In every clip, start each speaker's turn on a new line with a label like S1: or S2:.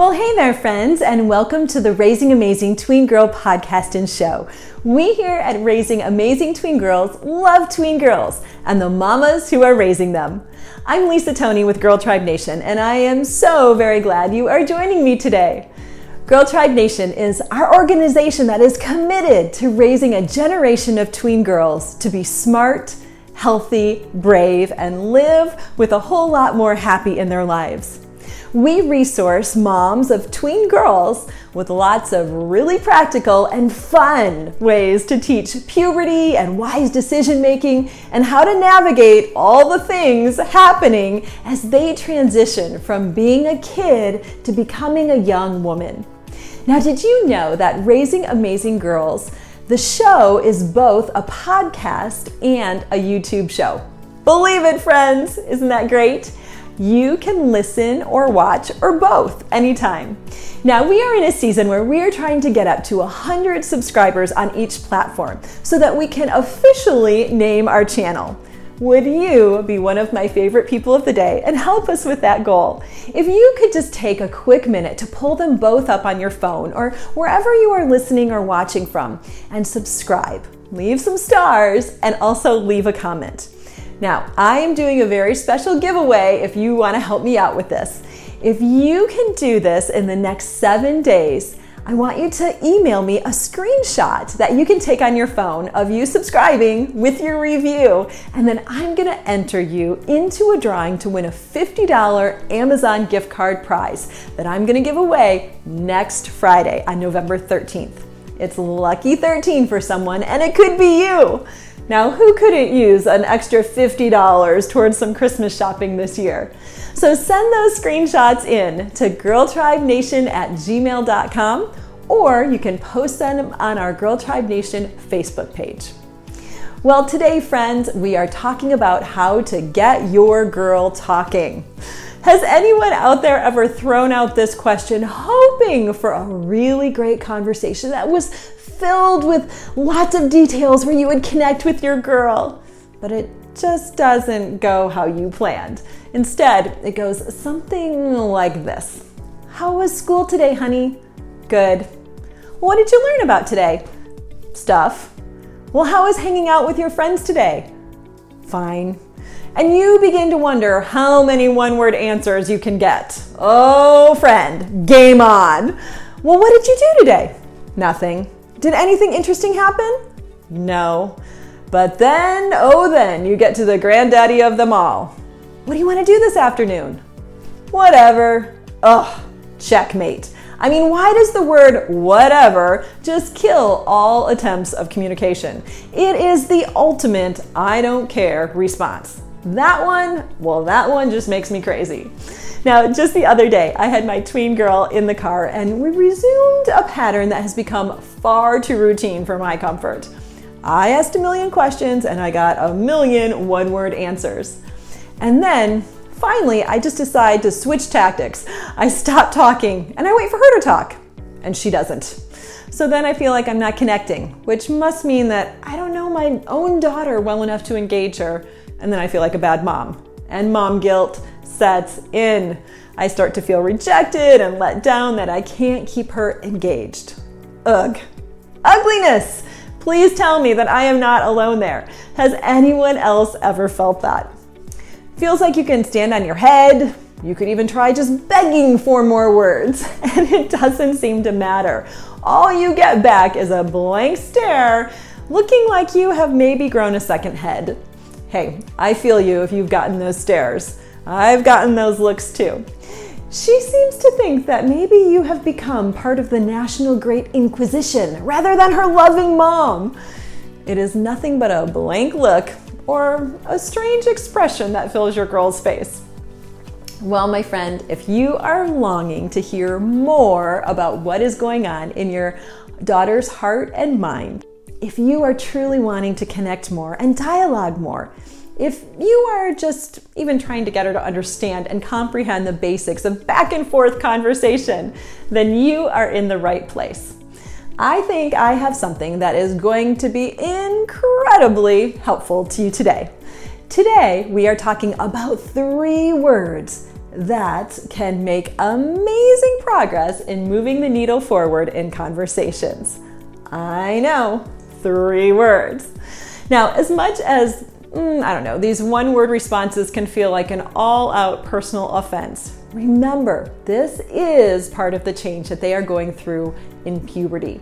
S1: Well, hey there, friends, and welcome to the Raising Amazing Tween Girl podcast and show. We here at Raising Amazing Tween Girls love tween girls and the mamas who are raising them. I'm Lisa Tony with Girl Tribe Nation, and I am so very glad you are joining me today. Girl Tribe Nation is our organization that is committed to raising a generation of tween girls to be smart, healthy, brave, and live with a whole lot more happy in their lives we resource moms of tween girls with lots of really practical and fun ways to teach puberty and wise decision making and how to navigate all the things happening as they transition from being a kid to becoming a young woman. Now, did you know that Raising Amazing Girls, the show is both a podcast and a YouTube show? Believe it, friends! Isn't that great? You can listen or watch or both anytime. Now, we are in a season where we are trying to get up to 100 subscribers on each platform so that we can officially name our channel. Would you be one of my favorite people of the day and help us with that goal? If you could just take a quick minute to pull them both up on your phone or wherever you are listening or watching from and subscribe, leave some stars, and also leave a comment. Now, I am doing a very special giveaway if you want to help me out with this. If you can do this in the next seven days, I want you to email me a screenshot that you can take on your phone of you subscribing with your review, and then I'm gonna enter you into a drawing to win a $50 Amazon gift card prize that I'm gonna give away next Friday on November 13th. It's lucky 13 for someone, and it could be you. Now, who couldn't use an extra $50 towards some Christmas shopping this year? So send those screenshots in to girltribenation at gmail.com or you can post them on our Girl Tribe Nation Facebook page. Well, today, friends, we are talking about how to get your girl talking. Has anyone out there ever thrown out this question hoping for a really great conversation that was filled with lots of details where you would connect with your girl. But it just doesn't go how you planned. Instead, it goes something like this How was school today, honey? Good. What did you learn about today? Stuff. Well, how was hanging out with your friends today? Fine. And you begin to wonder how many one word answers you can get. Oh, friend, game on. Well, what did you do today? Nothing. Did anything interesting happen? No. But then, oh, then, you get to the granddaddy of them all. What do you want to do this afternoon? Whatever. Ugh, checkmate. I mean, why does the word whatever just kill all attempts of communication? It is the ultimate I don't care response. That one, well, that one just makes me crazy. Now, just the other day, I had my tween girl in the car and we resumed a pattern that has become far too routine for my comfort. I asked a million questions and I got a million one word answers. And then finally, I just decide to switch tactics. I stop talking and I wait for her to talk, and she doesn't. So then I feel like I'm not connecting, which must mean that I don't know my own daughter well enough to engage her, and then I feel like a bad mom. And mom guilt sets in. I start to feel rejected and let down that I can't keep her engaged. Ugh. Ugliness! Please tell me that I am not alone there. Has anyone else ever felt that? Feels like you can stand on your head. You could even try just begging for more words, and it doesn't seem to matter. All you get back is a blank stare, looking like you have maybe grown a second head. Hey, I feel you if you've gotten those stares. I've gotten those looks too. She seems to think that maybe you have become part of the National Great Inquisition rather than her loving mom. It is nothing but a blank look or a strange expression that fills your girl's face. Well, my friend, if you are longing to hear more about what is going on in your daughter's heart and mind, if you are truly wanting to connect more and dialogue more, if you are just even trying to get her to understand and comprehend the basics of back and forth conversation, then you are in the right place. I think I have something that is going to be incredibly helpful to you today. Today, we are talking about three words that can make amazing progress in moving the needle forward in conversations. I know, three words. Now, as much as, mm, I don't know, these one word responses can feel like an all out personal offense, remember this is part of the change that they are going through in puberty.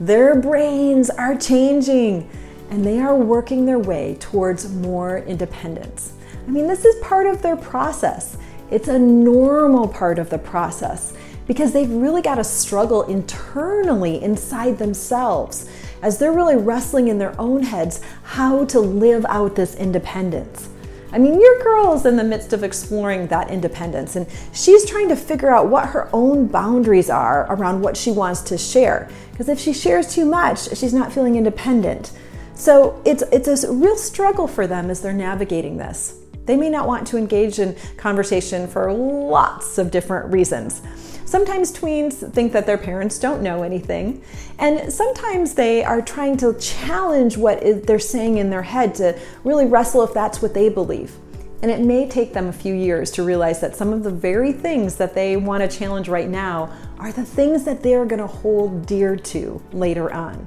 S1: Their brains are changing and they are working their way towards more independence. I mean, this is part of their process. It's a normal part of the process because they've really got to struggle internally inside themselves as they're really wrestling in their own heads how to live out this independence. I mean, your girl is in the midst of exploring that independence, and she's trying to figure out what her own boundaries are around what she wants to share. Because if she shares too much, she's not feeling independent. So it's, it's a real struggle for them as they're navigating this. They may not want to engage in conversation for lots of different reasons. Sometimes tweens think that their parents don't know anything, and sometimes they are trying to challenge what they're saying in their head to really wrestle if that's what they believe. And it may take them a few years to realize that some of the very things that they want to challenge right now are the things that they're going to hold dear to later on.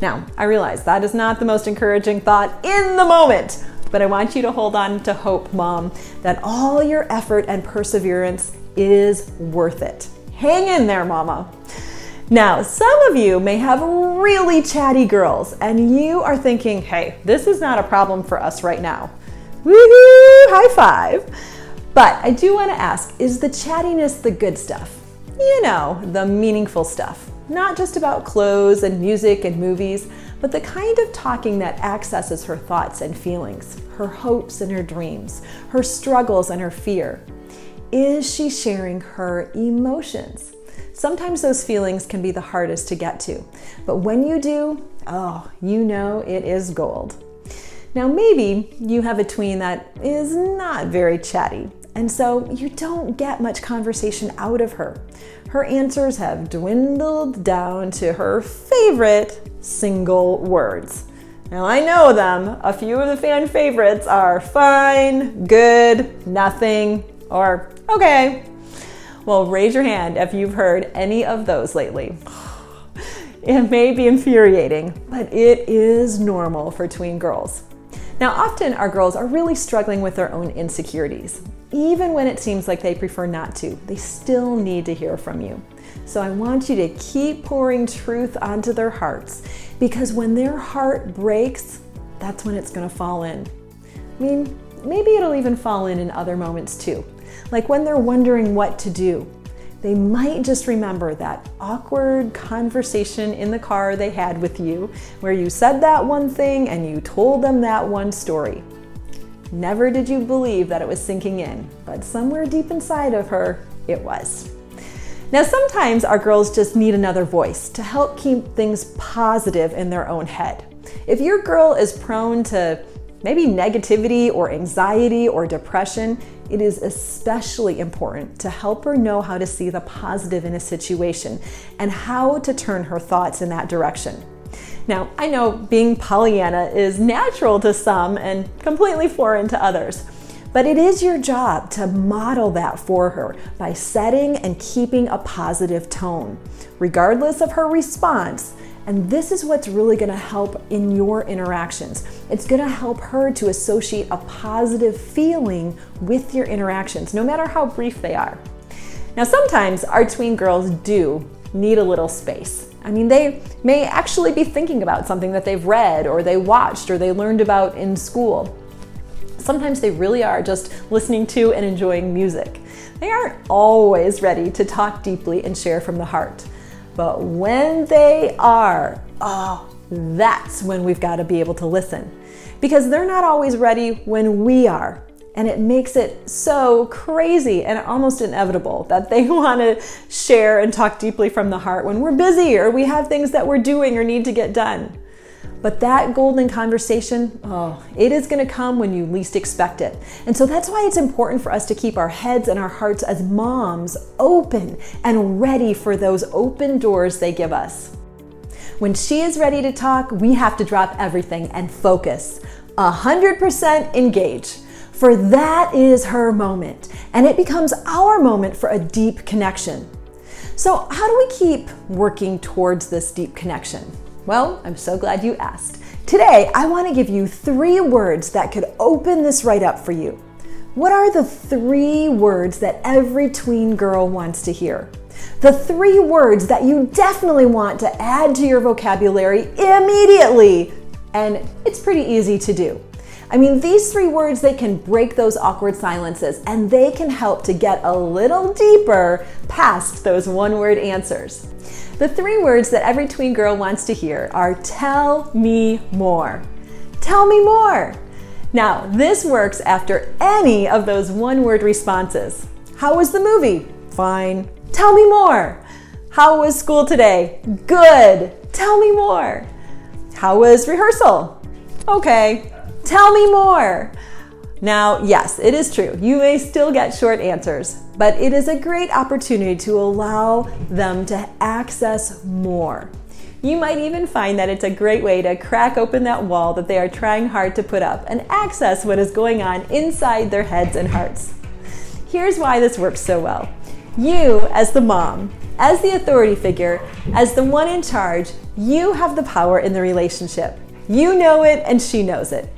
S1: Now, I realize that is not the most encouraging thought in the moment, but I want you to hold on to hope, Mom, that all your effort and perseverance is worth it. Hang in there, mama. Now, some of you may have really chatty girls, and you are thinking, hey, this is not a problem for us right now. Woohoo! High five! But I do want to ask is the chattiness the good stuff? You know, the meaningful stuff. Not just about clothes and music and movies, but the kind of talking that accesses her thoughts and feelings, her hopes and her dreams, her struggles and her fear. Is she sharing her emotions? Sometimes those feelings can be the hardest to get to, but when you do, oh, you know it is gold. Now, maybe you have a tween that is not very chatty, and so you don't get much conversation out of her. Her answers have dwindled down to her favorite single words. Now, I know them. A few of the fan favorites are fine, good, nothing, or okay. Well, raise your hand if you've heard any of those lately. It may be infuriating, but it is normal for tween girls. Now, often our girls are really struggling with their own insecurities. Even when it seems like they prefer not to, they still need to hear from you. So I want you to keep pouring truth onto their hearts because when their heart breaks, that's when it's going to fall in. I mean, maybe it'll even fall in in other moments too like when they're wondering what to do. They might just remember that awkward conversation in the car they had with you, where you said that one thing and you told them that one story. Never did you believe that it was sinking in, but somewhere deep inside of her, it was. Now, sometimes our girls just need another voice to help keep things positive in their own head. If your girl is prone to maybe negativity or anxiety or depression, it is especially important to help her know how to see the positive in a situation and how to turn her thoughts in that direction. Now, I know being Pollyanna is natural to some and completely foreign to others, but it is your job to model that for her by setting and keeping a positive tone. Regardless of her response, and this is what's really going to help in your interactions. It's going to help her to associate a positive feeling with your interactions, no matter how brief they are. Now, sometimes our tween girls do need a little space. I mean, they may actually be thinking about something that they've read or they watched or they learned about in school. Sometimes they really are just listening to and enjoying music. They aren't always ready to talk deeply and share from the heart. But when they are, oh, that's when we've got to be able to listen. Because they're not always ready when we are. And it makes it so crazy and almost inevitable that they want to share and talk deeply from the heart when we're busy or we have things that we're doing or need to get done. But that golden conversation, oh, it is going to come when you least expect it. And so that's why it's important for us to keep our heads and our hearts as moms open and ready for those open doors they give us. When she is ready to talk, we have to drop everything and focus. 100% engage. for that is her moment, and it becomes our moment for a deep connection. So, how do we keep working towards this deep connection? Well, I'm so glad you asked. Today, I want to give you three words that could open this right up for you. What are the three words that every tween girl wants to hear? The three words that you definitely want to add to your vocabulary immediately. And it's pretty easy to do. I mean, these three words, they can break those awkward silences and they can help to get a little deeper past those one word answers. The three words that every tween girl wants to hear are tell me more. Tell me more. Now, this works after any of those one word responses. How was the movie? Fine. Tell me more. How was school today? Good. Tell me more. How was rehearsal? Okay. Tell me more. Now, yes, it is true. You may still get short answers, but it is a great opportunity to allow them to access more. You might even find that it's a great way to crack open that wall that they are trying hard to put up and access what is going on inside their heads and hearts. Here's why this works so well. You, as the mom, as the authority figure, as the one in charge, you have the power in the relationship. You know it and she knows it.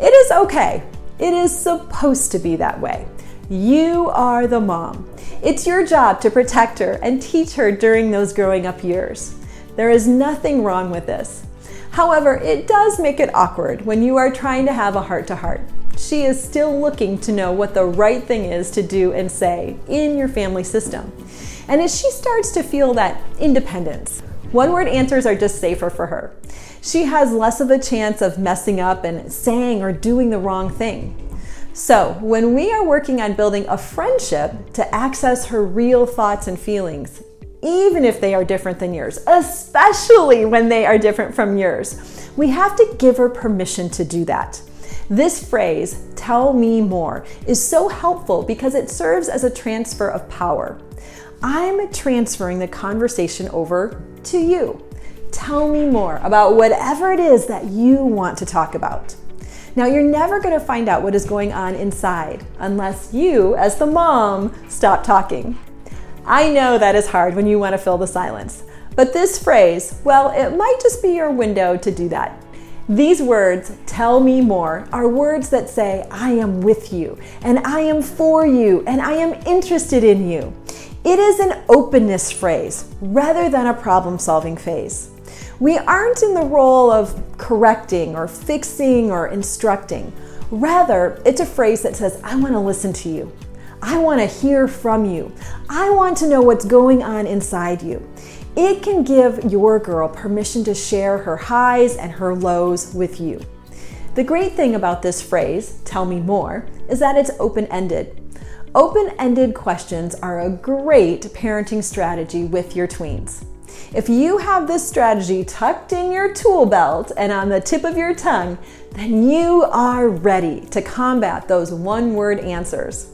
S1: It is okay. It is supposed to be that way. You are the mom. It's your job to protect her and teach her during those growing up years. There is nothing wrong with this. However, it does make it awkward when you are trying to have a heart to heart. She is still looking to know what the right thing is to do and say in your family system. And as she starts to feel that independence, one word answers are just safer for her she has less of a chance of messing up and saying or doing the wrong thing. So, when we are working on building a friendship to access her real thoughts and feelings, even if they are different than yours, especially when they are different from yours, we have to give her permission to do that. This phrase, tell me more, is so helpful because it serves as a transfer of power. I'm transferring the conversation over to you. Tell me more about whatever it is that you want to talk about. Now, you're never going to find out what is going on inside unless you, as the mom, stop talking. I know that is hard when you want to fill the silence, but this phrase, well, it might just be your window to do that. These words, tell me more, are words that say, I am with you, and I am for you, and I am interested in you. It is an openness phrase rather than a problem solving phase. We aren't in the role of correcting or fixing or instructing. Rather, it's a phrase that says, I want to listen to you. I want to hear from you. I want to know what's going on inside you. It can give your girl permission to share her highs and her lows with you. The great thing about this phrase, tell me more, is that it's open ended. Open ended questions are a great parenting strategy with your tweens. If you have this strategy tucked in your tool belt and on the tip of your tongue, then you are ready to combat those one word answers.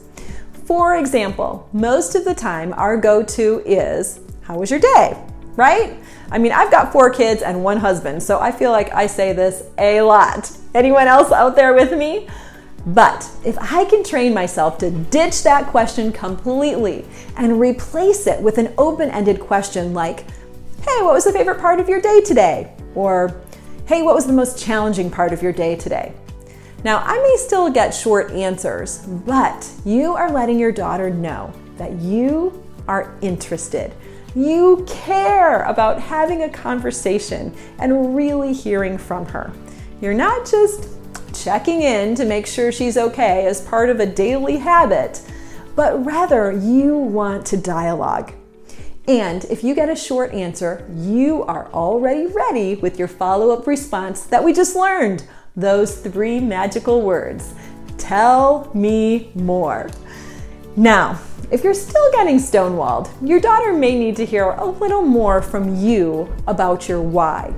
S1: For example, most of the time our go to is, How was your day? Right? I mean, I've got four kids and one husband, so I feel like I say this a lot. Anyone else out there with me? But if I can train myself to ditch that question completely and replace it with an open ended question like, hey, what was the favorite part of your day today? Or, hey, what was the most challenging part of your day today? Now, I may still get short answers, but you are letting your daughter know that you are interested. You care about having a conversation and really hearing from her. You're not just checking in to make sure she's okay as part of a daily habit, but rather you want to dialogue. And if you get a short answer, you are already ready with your follow up response that we just learned those three magical words Tell me more. Now, if you're still getting stonewalled, your daughter may need to hear a little more from you about your why.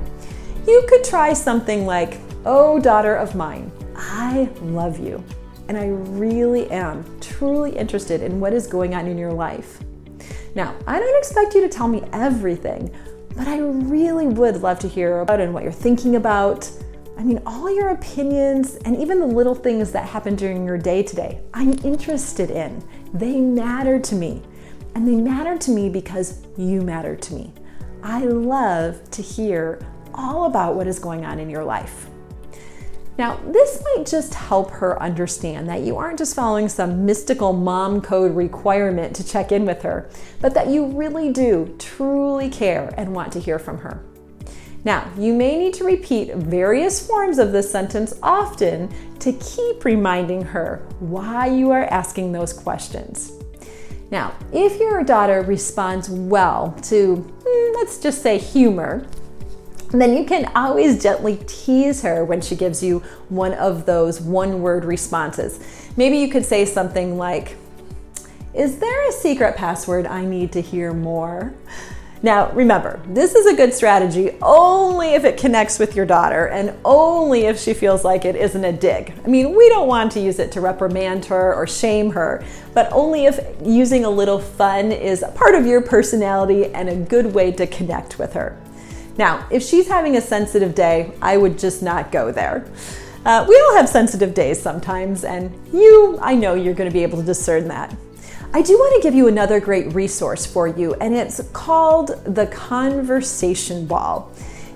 S1: You could try something like, Oh, daughter of mine, I love you, and I really am truly interested in what is going on in your life. Now, I don't expect you to tell me everything, but I really would love to hear about and what you're thinking about. I mean, all your opinions and even the little things that happen during your day today, I'm interested in. They matter to me. And they matter to me because you matter to me. I love to hear all about what is going on in your life. Now, this might just help her understand that you aren't just following some mystical mom code requirement to check in with her, but that you really do truly care and want to hear from her. Now, you may need to repeat various forms of this sentence often to keep reminding her why you are asking those questions. Now, if your daughter responds well to, hmm, let's just say, humor, then you can always gently tease her when she gives you one of those one word responses. Maybe you could say something like, Is there a secret password I need to hear more? Now, remember, this is a good strategy only if it connects with your daughter and only if she feels like it isn't a dig. I mean, we don't want to use it to reprimand her or shame her, but only if using a little fun is part of your personality and a good way to connect with her. Now, if she's having a sensitive day, I would just not go there. Uh, we all have sensitive days sometimes, and you, I know you're going to be able to discern that. I do want to give you another great resource for you, and it's called the Conversation Ball.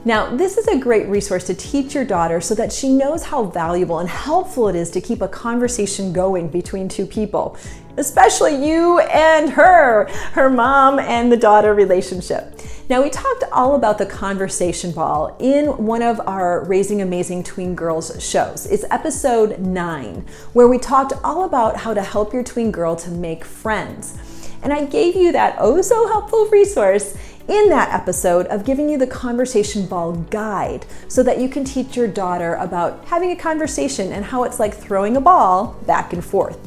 S1: Now, this is a great resource to teach your daughter so that she knows how valuable and helpful it is to keep a conversation going between two people, especially you and her, her mom and the daughter relationship. Now, we talked all about the conversation ball in one of our Raising Amazing Tween Girls shows. It's episode nine, where we talked all about how to help your tween girl to make friends. And I gave you that oh so helpful resource in that episode of giving you the conversation ball guide so that you can teach your daughter about having a conversation and how it's like throwing a ball back and forth.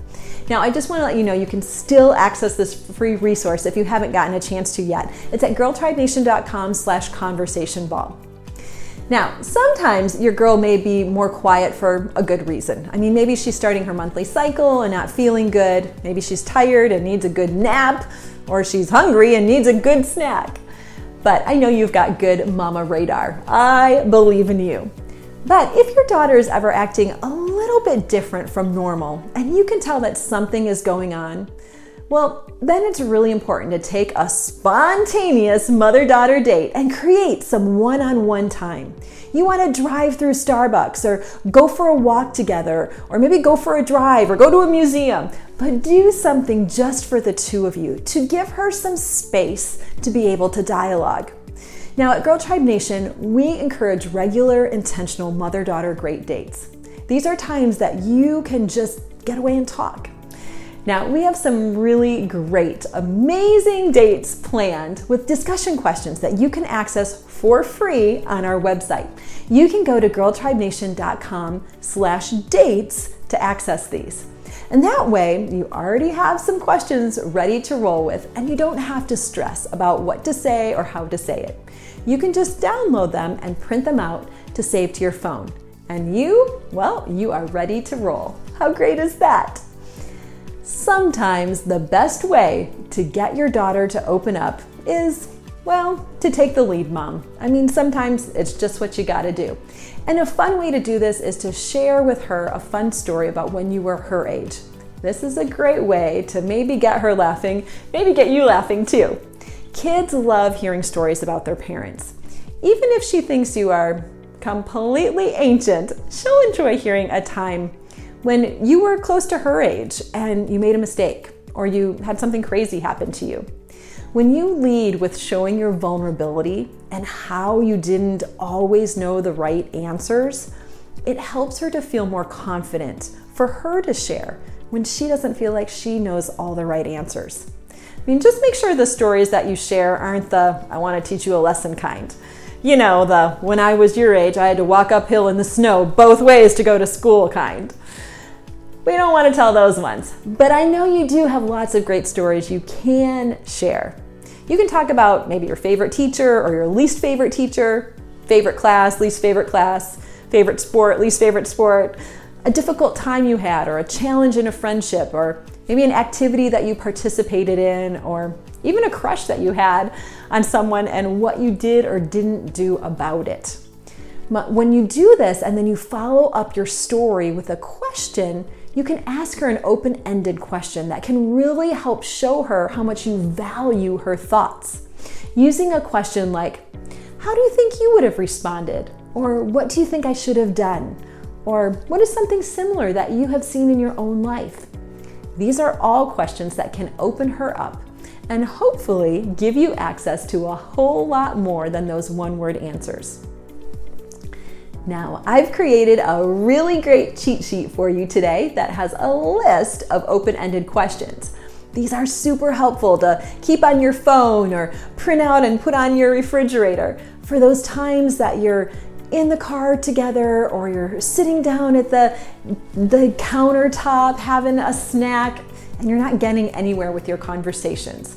S1: Now, I just want to let you know you can still access this free resource if you haven't gotten a chance to yet. It's at girltribenation.com slash conversation ball. Now, sometimes your girl may be more quiet for a good reason. I mean, maybe she's starting her monthly cycle and not feeling good. Maybe she's tired and needs a good nap, or she's hungry and needs a good snack. But I know you've got good mama radar. I believe in you. But if your daughter is ever acting a little bit different from normal and you can tell that something is going on, well, then it's really important to take a spontaneous mother daughter date and create some one on one time. You want to drive through Starbucks or go for a walk together, or maybe go for a drive or go to a museum, but do something just for the two of you to give her some space to be able to dialogue. Now, at Girl Tribe Nation, we encourage regular, intentional mother daughter great dates. These are times that you can just get away and talk. Now, we have some really great, amazing dates planned with discussion questions that you can access for free on our website. You can go to girltribenation.com slash dates to access these. And that way, you already have some questions ready to roll with, and you don't have to stress about what to say or how to say it you can just download them and print them out to save to your phone. And you, well, you are ready to roll. How great is that? Sometimes the best way to get your daughter to open up is, well, to take the lead, mom. I mean, sometimes it's just what you gotta do. And a fun way to do this is to share with her a fun story about when you were her age. This is a great way to maybe get her laughing, maybe get you laughing too. Kids love hearing stories about their parents. Even if she thinks you are completely ancient, she'll enjoy hearing a time when you were close to her age and you made a mistake or you had something crazy happen to you. When you lead with showing your vulnerability and how you didn't always know the right answers, it helps her to feel more confident for her to share when she doesn't feel like she knows all the right answers. I mean, just make sure the stories that you share aren't the I want to teach you a lesson kind. You know, the when I was your age, I had to walk uphill in the snow both ways to go to school kind. We don't want to tell those ones, but I know you do have lots of great stories you can share. You can talk about maybe your favorite teacher or your least favorite teacher, favorite class, least favorite class, favorite sport, least favorite sport, a difficult time you had, or a challenge in a friendship, or maybe an activity that you participated in, or even a crush that you had on someone and what you did or didn't do about it. When you do this and then you follow up your story with a question, you can ask her an open ended question that can really help show her how much you value her thoughts. Using a question like, How do you think you would have responded? Or what do you think I should have done? Or what is something similar that you have seen in your own life? These are all questions that can open her up and hopefully give you access to a whole lot more than those one word answers. Now, I've created a really great cheat sheet for you today that has a list of open ended questions. These are super helpful to keep on your phone or print out and put on your refrigerator for those times that you're in the car together or you're sitting down at the, the countertop having a snack and you're not getting anywhere with your conversations.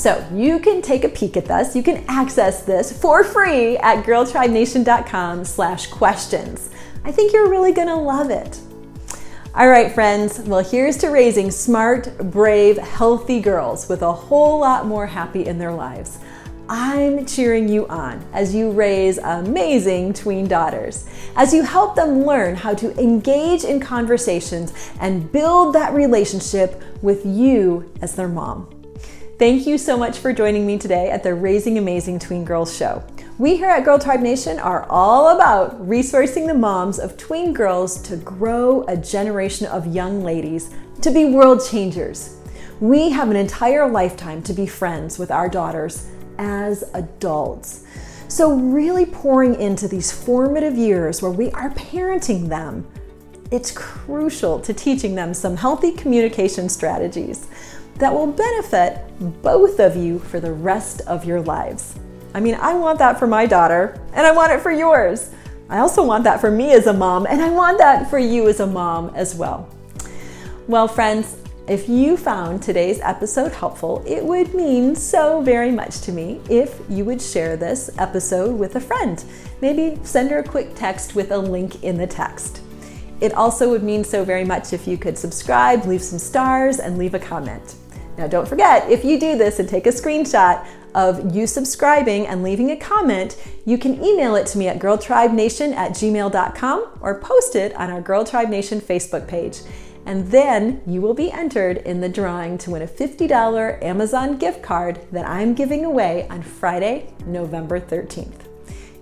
S1: So you can take a peek at this. You can access this for free at girltribenation.com slash questions. I think you're really gonna love it. All right, friends. Well, here's to raising smart, brave, healthy girls with a whole lot more happy in their lives. I'm cheering you on as you raise amazing tween daughters, as you help them learn how to engage in conversations and build that relationship with you as their mom. Thank you so much for joining me today at the Raising Amazing Tween Girls show. We here at Girl Tribe Nation are all about resourcing the moms of tween girls to grow a generation of young ladies to be world changers. We have an entire lifetime to be friends with our daughters as adults. So, really pouring into these formative years where we are parenting them, it's crucial to teaching them some healthy communication strategies that will benefit both of you for the rest of your lives. I mean, I want that for my daughter, and I want it for yours. I also want that for me as a mom, and I want that for you as a mom as well. Well, friends, if you found today's episode helpful, it would mean so very much to me if you would share this episode with a friend. Maybe send her a quick text with a link in the text. It also would mean so very much if you could subscribe, leave some stars, and leave a comment. Now, don't forget, if you do this and take a screenshot of you subscribing and leaving a comment, you can email it to me at girltribenation at gmail.com or post it on our Girl Tribe Nation Facebook page and then you will be entered in the drawing to win a $50 Amazon gift card that I'm giving away on Friday, November 13th.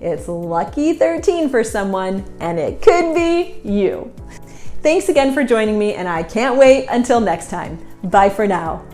S1: It's lucky 13 for someone, and it could be you. Thanks again for joining me, and I can't wait until next time. Bye for now.